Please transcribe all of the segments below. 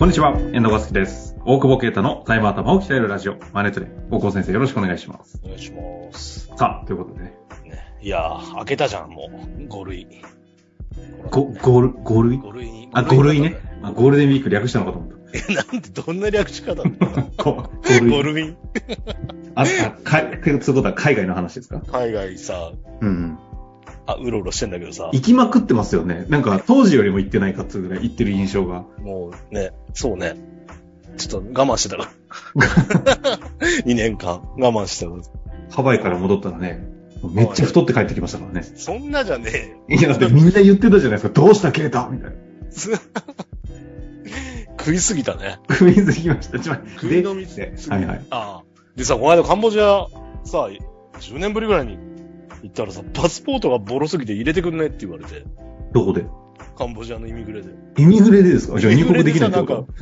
こんにちは、遠藤和樹です。大久保啓太の財務頭を鍛えるラジオ、マネトレ。大久保先生、よろしくお願いします。お願いします。さあ、ということでね、ね、いやー、開けたじゃん、もう。5類。ご、ゴール、ゴールイ5類に。あ、ゴールイね。あゴールデンウィーク略したのかと思っ え、なんで、どんな略し方なの？た。こゴールイ5類あ、あ、かい、そういうことは海外の話ですか？海外さ、うんうん。あ、うろうろしてんだけどさ、行きまくってますよね。なんか、当時よりも行ってないかっつうぐらい行ってる印象が。もうね、そうね。ちょっと我慢してたから。2年間我慢してたから。ハワイから戻ったらね、めっちゃ太って帰ってきましたからね。そんなじゃねえ。いや、だってみんな言ってたじゃないですか。どうした、ケイタみたいな。食いすぎたね。クイズ行きました。ちょ、食い飲みすで、ぎはいはい。ああ。でさ、この間カンボジア、さ、10年ぶりぐらいに行ったらさ、パスポートがボロすぎて入れてくんねって言われて、どこで？カンボジアのイミグレで。イミグレでですか？じゃあ入国できないってこと？なんか、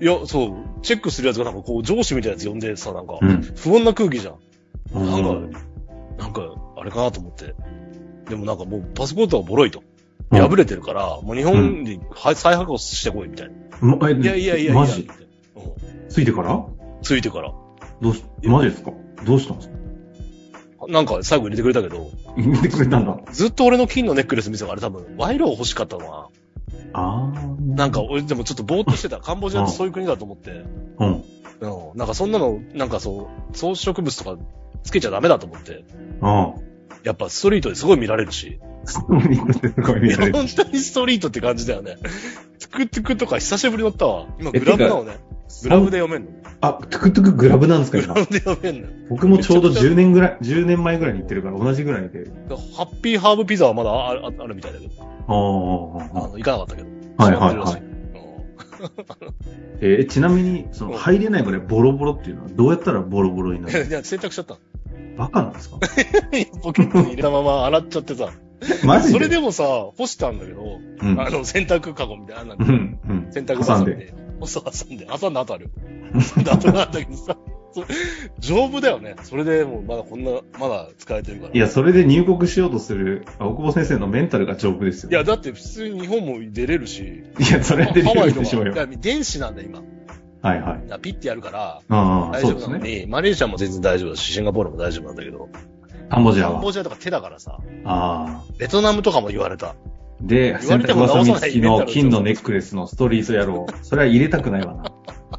いや、そう、チェックするやつがなんかこう上司みたいなやつ呼んでさ、なんか、うん。不穏な空気じゃん。なんかうんなんか、あれかなと思って。でもなんかもうパスポートがボロいと。破れてるから、もう日本には再発行してこいみたいな。まえいやいやいやいや。マジ？うんついてから？ついてから。どうし、マジですか？どうしたんですか？なんか最後入れてくれたけど、見てくれたんだ。ずっと俺の金のネックレス見せたからあれ多分、賄賂欲しかったのは、ああ。なんか俺でもちょっとぼーっとしてた。カンボジアってそういう国だと思って。うん。うん。なんかそんなの、なんかそう、装飾物とかつけちゃダメだと思って。ああ。やっぱストリートですごい見られるし。ストリートってすごい見られる。本当にストリートって感じだよね。トゥクトゥクとか久しぶり乗ったわ。今 Grab なのね。 Grab で呼べんの？あ、トゥクトゥク Grab なんですか今グラ。ブで呼べんの。僕もちょうど10年ぐらい、10年前ぐらいに行ってるから同じぐらいで。ハッピーハーブピザはまだあああるみたいだけど。ああ。行かなかったけど。はいはいはい。うんえーちなみに、その、入れないぐらいボロボロっていうのは、どうやったらボロボロになるいや、洗濯しちゃった。バカなんですか？ポケットに入れたまま洗っちゃってさ。マジで？それでもさ、干したんだけど、うん。あの、洗濯カゴみたいななんかん。うん。洗濯挟んで。バサミで。そう、挟んで。挟んだ後あるよ。挟んだ後なんだけどさ。そ丈夫だよね。それでもうまだこんな、まだ使えてるから。いや、それで入国しようとする、大久保先生のメンタルが丈夫ですよ。いや、だって普通に日本も出れるし。いや、それでハワイとか。でしょうよ電子なんだ、今。はいはい。ピッてやるから、大。丈夫なのに、マレーシアも全然大丈夫だし、シンガポールも大丈夫なんだけど、カンボジアは。カンボジアとか手だからさ、ああ。ベトナムとかも言われた。で、言われても直さなの金のネックレスのストリート野郎。それは入れたくないわな。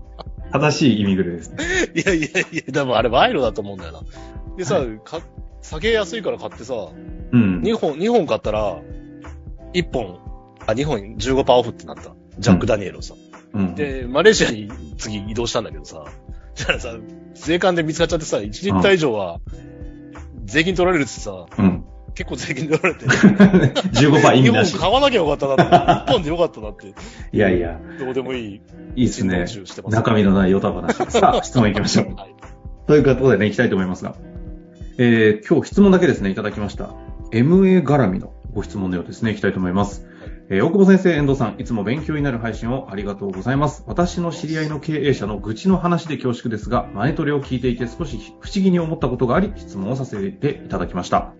正しいイミグレですね。いやいやいや、でもあれ賄賂だと思うんだよな。でさ、か酒安いから買ってさ、うん。2本、2本買ったら、1本、あ、2本15%オフってなった。ジャック・ダニエルをさ。うん、で、マレーシアに次移動したんだけどさ、じゃあさ、税関で見つかっちゃってさ、1リッター以上は、税金取られるってさ、うん。結構税金取られて、15%意味2本なし。買わなきゃよかったなって、1本でよかったなって、いやいや、どうでもいい。いいですね。中身のないヨタ話。さあ、質問行きましょう。はい。ということでね、行きたいと思いますが。えー、今日質問だけですね、いただきました。MA 絡みのご質問のようですね、行きたいと思います。えー、大久保先生、遠藤さん、いつも勉強になる配信をありがとうございます。私の知り合いの経営者の愚痴の話で恐縮ですが、マネトレを聞いていて少し不思議に思ったことがあり、質問をさせていただきました。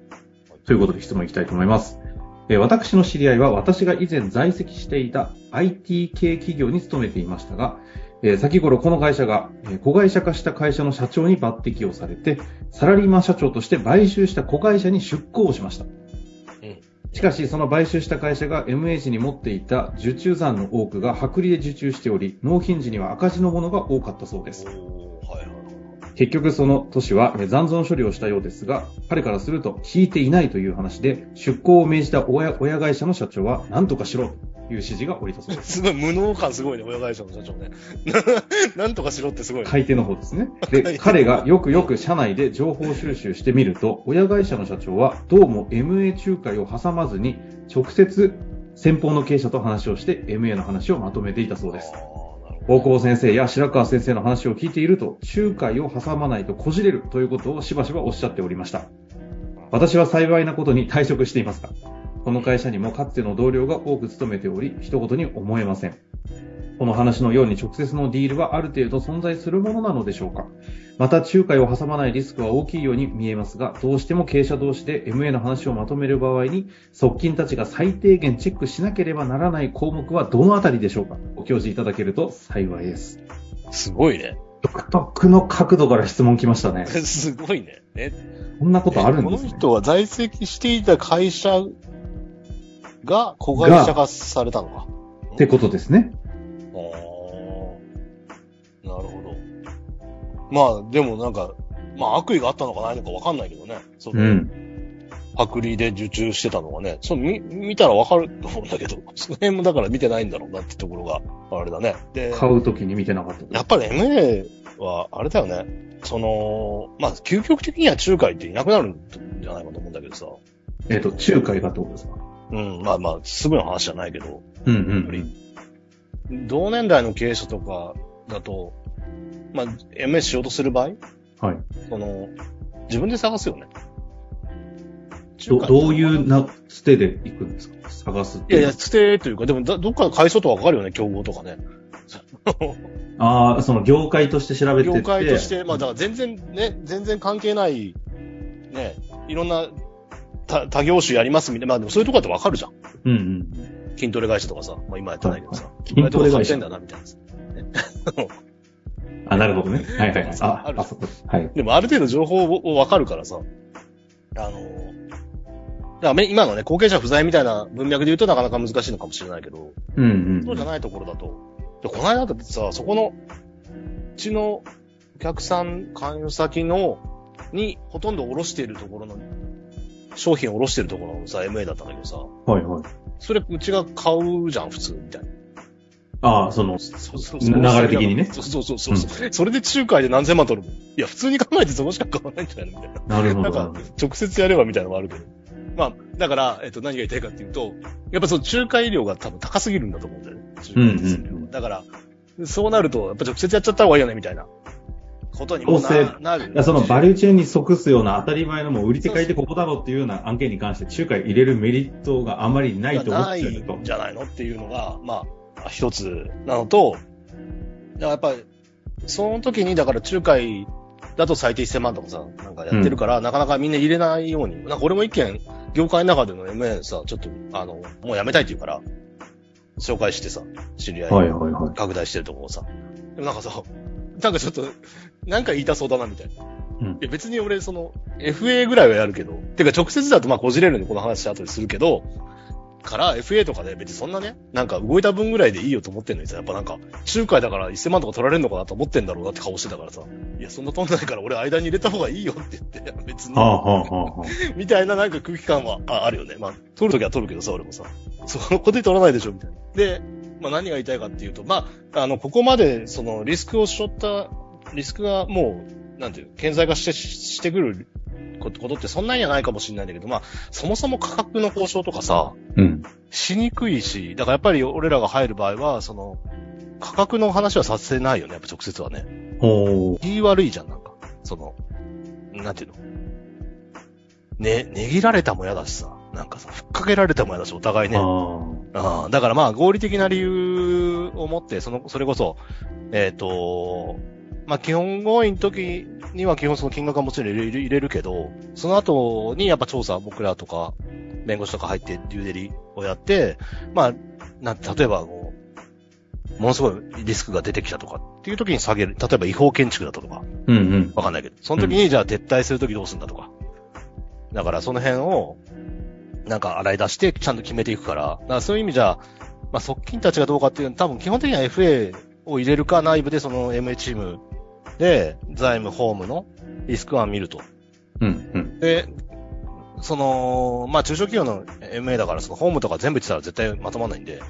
ということで質問いきたいと思います。えー私の知り合いは私が以前在籍していた IT 系企業に勤めていましたが、えー先頃この会社が、えー子会社化した会社の社長に抜擢をされて、サラリーマン社長として買収した子会社に出向をしました。しかし、その買収した会社が MH に持っていた受注残の多くが薄利で受注しており、納品時には赤字のものが多かったそうです。結局その年はえー残存処理をしたようですが、彼からすると聞いていないという話で、出向を命じた親親会社の社長は何とかしろという指示が降りたそうです。すごい無能感すごいね、親会社の社長ね。なんとかしろってすごいね。買い手の方ですね。で、彼がよくよく社内で情報収集してみると、親会社の社長はどうも MA 仲介を挟まずに、直接先方の経営者と話をして MA の話をまとめていたそうです大久保先生や白川先生の話を聞いていると、仲介を挟まないとこじれるということをしばしばおっしゃっておりました。私は幸いなことに退職していますが、この会社にもかつての同僚が多く勤めており、一言に思えません。この話のように直接のディールはある程度存在するものなのでしょうかまた、仲介を挟まないリスクは大きいように見えますが、どうしても経営者同士で MA の話をまとめる場合に、側近たちが最低限チェックしなければならない項目はどのあたりでしょうかご教示いただけると幸いです。すごいね。独特の角度から質問来ましたね。すごいね。え、こんなことあるんですね。この人は在籍していた会社が子会社化されたのか。ってことですね。あーなるほど。まあ、でもなんか、まあ悪意があったのかないのかわかんないけどね。その、うん。パクリで受注してたのがね。そう、見、見たらわかると思うんだけど、その辺もだから見てないんだろうなってところが、あれだね。で、買うときに見てなかった。やっぱり MA は、あれだよね。その、まあ、究極的には仲介っていなくなるんじゃないかと思うんだけどさ。えっ、と、仲介がってことですか？うん、まあまあ、すぐの話じゃないけど、うんうん。同年代の経営者とかだと、まあ、MS しようとする場合、はい。その、自分で探すよね。どどういうな、つてで行くんですか？探すっていやいや、つてというか、でもだ、どっかで買いそうとわかるよね、競合とかね。ああ、その業界として調べてって。業界として、まあだから全然ね、全然関係ない、ね、いろんな他他業種やりますみたいな、まあでもそういうとこだってわかるじゃん。うんうん。筋トレ会社とかさ、まあ今やってないけどさ。筋トレ会社んだな、みたいなさ。あ、なるほどね。はいはいはい。ああ、るあそこです。はい。でもある程度情報をわかるからさ、あの、だからめ今のね、後継者不在みたいな文脈で言うとなかなか難しいのかもしれないけど、うんうん。そうじゃないところだと、でこの間だってさ、そこの、うちのお客さん、勧誘先の、に、ほとんど卸しているところの、商品を卸しているところのさ、MA だったんだけどさ、はいはい。それうちが買うじゃん、普通、みたいな。ああ、その、そうそう流れ的にねそうそうそうそう。それで仲介で何千万取るもん。いや、普通に考えてそこしか買わないんじゃないのみたいな。なるほど。なんか、直接やればみたいなのもあるけど。まあ、だから、えっと、何が言いたいかっていうと、やっぱその仲介料が多分高すぎるんだと思うんだよね。うんうんだから、そうなると、やっぱ直接やっちゃった方がいいよね、みたいなことにもななる。そのバリューチェーンに即すような当たり前のもう売り手買いってここだろうっていうような案件に関して仲介入れるメリットがあまりないと思っないてると。んじゃないのっていうのが、まあ、一つなのと、だからやっぱり、その時に、だから仲介だと最低1000万とかさ、なんかやってるから、なかなかみんな入れないように。なんか俺も一件、業界の中での MA さ、ちょっと、あの、もうやめたいって言うから、紹介してさ、知り合いはいはいはい。拡大してるところをさ。でもなんかさ、なんかちょっと、なんか言いたそうだな、みたいな。うんいや別に俺、その、FA ぐらいはやるけど、てか直接だとまあこじれるんでこの話後でするけど、から FA とかで別にそんなね、なんか動いた分ぐらいでいいよと思ってんのにさ、やっぱなんか、仲介だから1000万とか取られるのかなと思ってんだろうなって顔してたからさ、いや、そんな取んないから俺間に入れた方がいいよって言って、別には、あはあはあはあ。みたいななんか空気感はああるよね。まあ、取るときは取るけどさ、俺もさ。そこで取らないでしょ、みたいな。で、まあ何が言いたいかっていうと、まあ、あの、ここまで、その、リスクを背負った、リスクがもう、なんていう、顕在化して、してくることってそんなにはないかもしれないんだけど、まあ、そもそも価格の交渉とかさ、うん。しにくいし、だからやっぱり俺らが入る場合は、その、価格の話はさせないよね、やっぱ直接はね。ほう。言い悪いじゃん、なんか。その、なんていうの。ね、ねぎられたも嫌だしさ。なんかさ、ふっかけられたも嫌だし、お互いね。あああだからまあ、合理的な理由を持って、その、それこそ、えっ、と、まあ、基本合意の時には基本その金額はもちろん入れる入れるけど、その後にやっぱ調査、僕らとか、弁護士とか入って、デューデリをやって、まあ、な、例えばこう、ものすごいリスクが出てきたとかっていう時に下げる。例えば違法建築だったとか、あ。うんうん。わかんないけど。その時にじゃあ撤退する時どうするんだとか。だからその辺を、なんか洗い出してちゃんと決めていくから。だからそういう意味じゃ、まあ側近たちがどうかっていうのは多分基本的には FA を入れるか内部でその MA チームで財務、ホームのリスクは見ると。うんうん。で、その、まあ中小企業の MA だからそのホームとか全部言ってたら絶対まとまらないんで、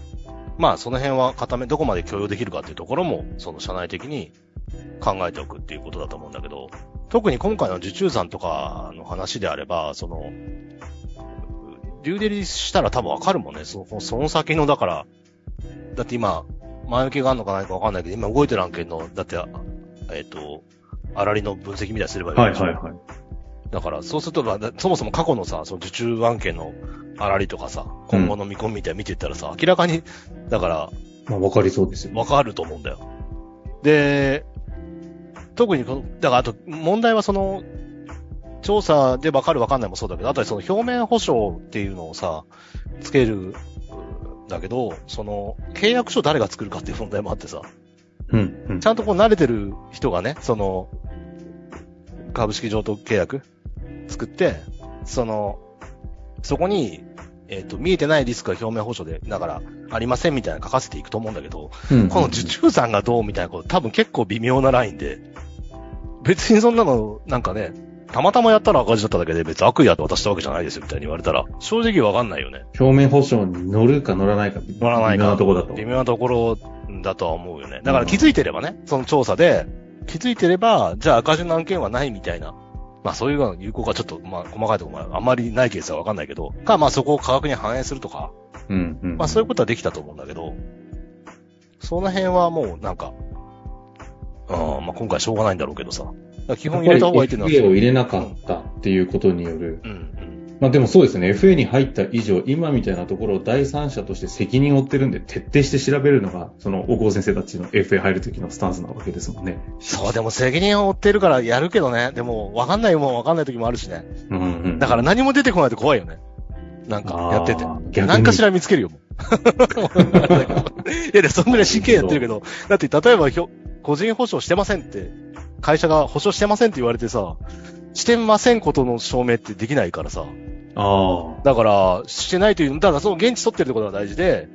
まあその辺は固め、どこまで許容できるかっていうところも、その社内的に考えておくっていうことだと思うんだけど、特に今回の受注残とかの話であれば、その、デューデリしたら多分わかるもんね。そのその先の、だから、だって今、前置きがあるのかないかわかんないけど、今動いてる案件の、だって、えっ、と、あらりの分析みたいにすればいいはいはいはい。だから、そうすると、まあそもそも過去のさ、その受注案件の粗利とかさ、今後の見込みみたいな見ていったらさ、明らかに、だから、まあ、わかりそうですよね。わかると思うんだよ。で、特にこの、だからあと問題はその、調査でわかるわかんないもそうだけど、あとはその表面保証っていうのをさ、つけるんだけど、その、契約書誰が作るかっていう問題もあってさ、うん、うんち。ゃんとこう慣れてる人がね、その、株式譲渡契約作って、その、そこに、えっ、と、見えてないリスクが表面保証で、だから、ありませんみたいなの書かせていくと思うんだけど、うんこの受注残がどうみたいなこと、多分結構微妙なラインで、別にそんなの、なんかね、たまたまやったら赤字だっただけで別に悪意やって渡したわけじゃないですよみたいに言われたら、正直わかんないよね。表面保証に乗るか乗らないか。乗らないか微妙なとこだと。微妙なところだとは思うよね。だから気づいてればね、その調査で、気づいてれば、じゃあ赤字の案件はないみたいな。まあそういうの有効かちょっと、まあ細かいところはあんまりないケースはわかんないけど、か、まあそこを価格に反映するとか、うん、うん。まあそういうことはできたと思うんだけど、その辺はもうなんか、うん、まあ今回しょうがないんだろうけどさ。基本入れた方がいいっていうのは。FA を入れなかったっていうことによる。うん、うん。まあでもそうですね。FA に入った以上、今みたいなところを第三者として責任を負ってるんで、徹底して調べるのが、その、大久保先生たちの FA 入る時のスタンスなわけですもんね。そう、でも責任を負ってるからやるけどね。でも、わかんないもんわかんない時もあるしね。うん、うん。だから何も出てこないと怖いよね。なんか、やってて。何かしら見つけるよ、もう。いや、でもそんぐらい真剣やってるけど、だって例えばひょ、個人保証してませんって、会社が保証してませんって言われてさ、してませんことの証明ってできないからさ。ああ。だから、してないという、だからその現地取ってるってことが大事で、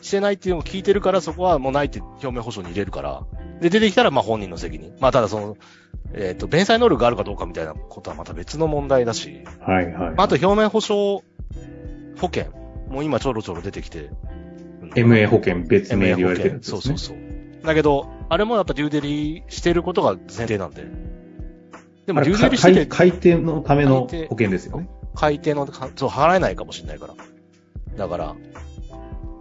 してないっていうのを聞いてるから、そこはもうないって表面保証に入れるから。で、出てきたら、まあ本人の責任。まあただその、えっ、と、弁済能力があるかどうかみたいなことはまた別の問題だし。はいはい。あと表面保証保険も今ちょろちょろ出てきて。MA 保険別名で言われてるんですね。そうそうそう。だけど、あれもやっぱデューデリしてることが前提なんで。でもデューデリしてて、改定のための保険ですよね。改定の、そう、払えないかもしれないから。だから、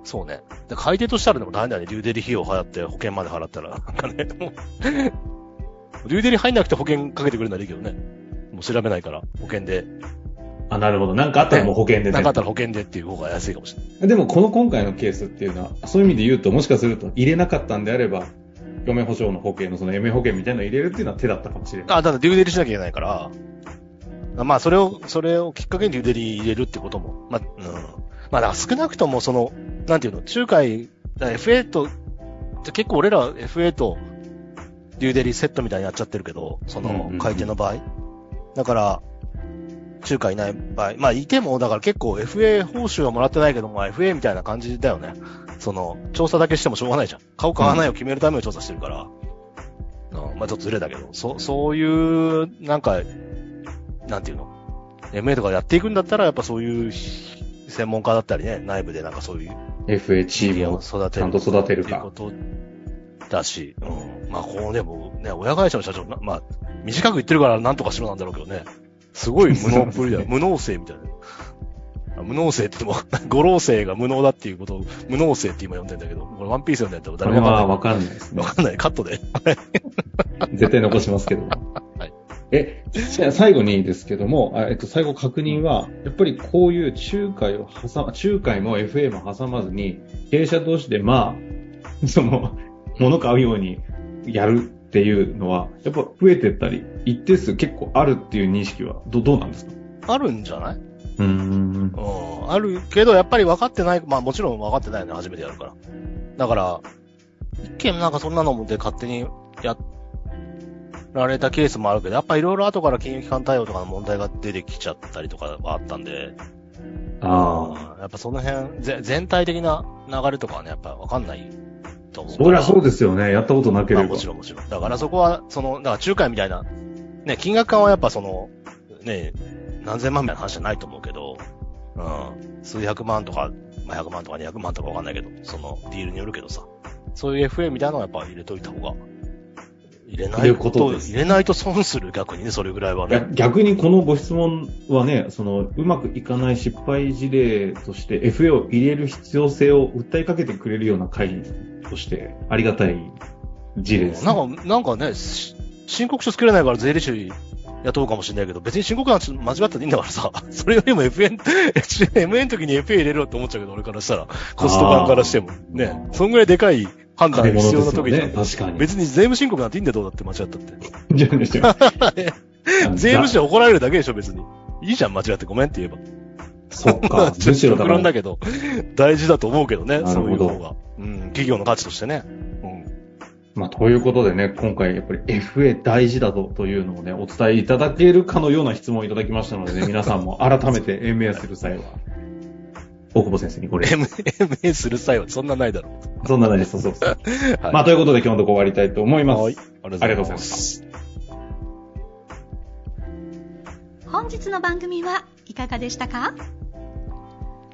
そうね。で改定としたらでも大変だよね。デューデリ費用払って保険まで払ったら。なんかね、もうデューデリ入んなくて保険かけてくれるならいいけどね。もう調べないから、保険で。あ、なるほど。なんかあったらもう保険でね。なかったら保険でっていう方が安いかもしれない。でもこの今回のケースっていうのは、そういう意味で言うと、もしかすると入れなかったんであれば、表面保証の保険のその MA 保険みたいなのを入れるっていうのは手だったかもしれない。あ、ただデューデリしなきゃいけないから、まあ、それを、それをきっかけにデューデリ入れるってことも、まあ、うん。まあ、だから少なくともその、なんていうの、仲介、FA と、結構俺らは FA とデューデリセットみたいにやっちゃってるけど、そうんうんうん、の改定の場合。だから、仲介いない場合、まあ、いても、だから結構 FA 報酬はもらってないけども、FA みたいな感じだよね。その、調査だけしてもしょうがないじゃん。買う買わないを決めるために調査してるから。うん、まあちょっとずれだけど、そ、そういう、なんか、なんていうの ?MA とかやっていくんだったら、やっぱそういう専門家だったりね、内部でなんかそういう FA チームを育てる。ちゃんと育てるかことだし、うん。まあ、こうでもね、親会社の社長、なまあ、短く言ってるからなんとかしろなんだろうけどね。すごい無能っぷりだよ。無能性みたいな。あ無能性って言っても、五老星が無能だっていうことを、無能性って今呼んでんだけど、これワンピース読んでやったら誰もわはかんない。わかんないですねわ。かんない。カットで。絶対残しますけど。はいえ、じゃあ最後にですけども、あえっと、最後確認は、やっぱりこういう仲介を挟ま、仲介も FA も挟まずに、経営者同士でまあ、その、物買うようにやるっていうのは、やっぱ増えてったり、一定数結構あるっていう認識は、ど、どうなんですか？あるんじゃない？うーん。うん。あるけど、やっぱり分かってない。まあもちろん分かってないよね、初めてやるから。だから、一見なんかそんなのもで勝手にやられたケースもあるけど、やっぱいろいろ後から金融機関対応とかの問題が出てきちゃったりとかはあったんで、ああ。やっぱその辺、ぜ全体的な流れとかはね、やっぱ分かんないと思う。そりゃそうですよね。やったことなければ。まあもちろんもちろん。だからそこは、その、だから仲介みたいな、ね、金額感はやっぱその、ね、何千万みたいな話じゃないと思うけど、うん、数百万とか、まあ、100万とか200万とかわかんないけど、その、ディールによるけどさ、そういう FA みたいなのはやっぱ入れといた方が、入れないと、ことです入れないと損する逆にね、それぐらいはね。逆にこのご質問はね、その、うまくいかない失敗事例として FA を入れる必要性を訴えかけてくれるような会として、ありがたい事例です、ね。なんか、なんかね、し申告書作れないから税理士雇うかもしれないけど、別に申告欄間違ったでいいんだからさ、それよりも FN、MA の時に FA 入れろって思っちゃうけど、俺からしたら、コスト感からしても。ね、そんぐらいでかい判断が必要な時に、ね、確かに。別に税務申告なんていいんだよ、どうだって間違ったって。じゃあ、税務署怒られるだけでしょ、別に。いいじゃん、間違ってごめんって言えば。そっか。むしろだから。だけど、大事だと思うけどね、そういう方が。うん、企業の価値としてね。うん。まあ、ということでね、今回やっぱり FA 大事だとというのをね、お伝えいただけるかのような質問をいただきましたのでね、皆さんも改めて MA する際は、大久保先生にこれ。MA する際はそんなないだろう。そんなないです。そうそう。はい、まあ、ということで今日のとこ終わりたいと思います。はい。ありがとうございます。本日の番組はいかがでしたか？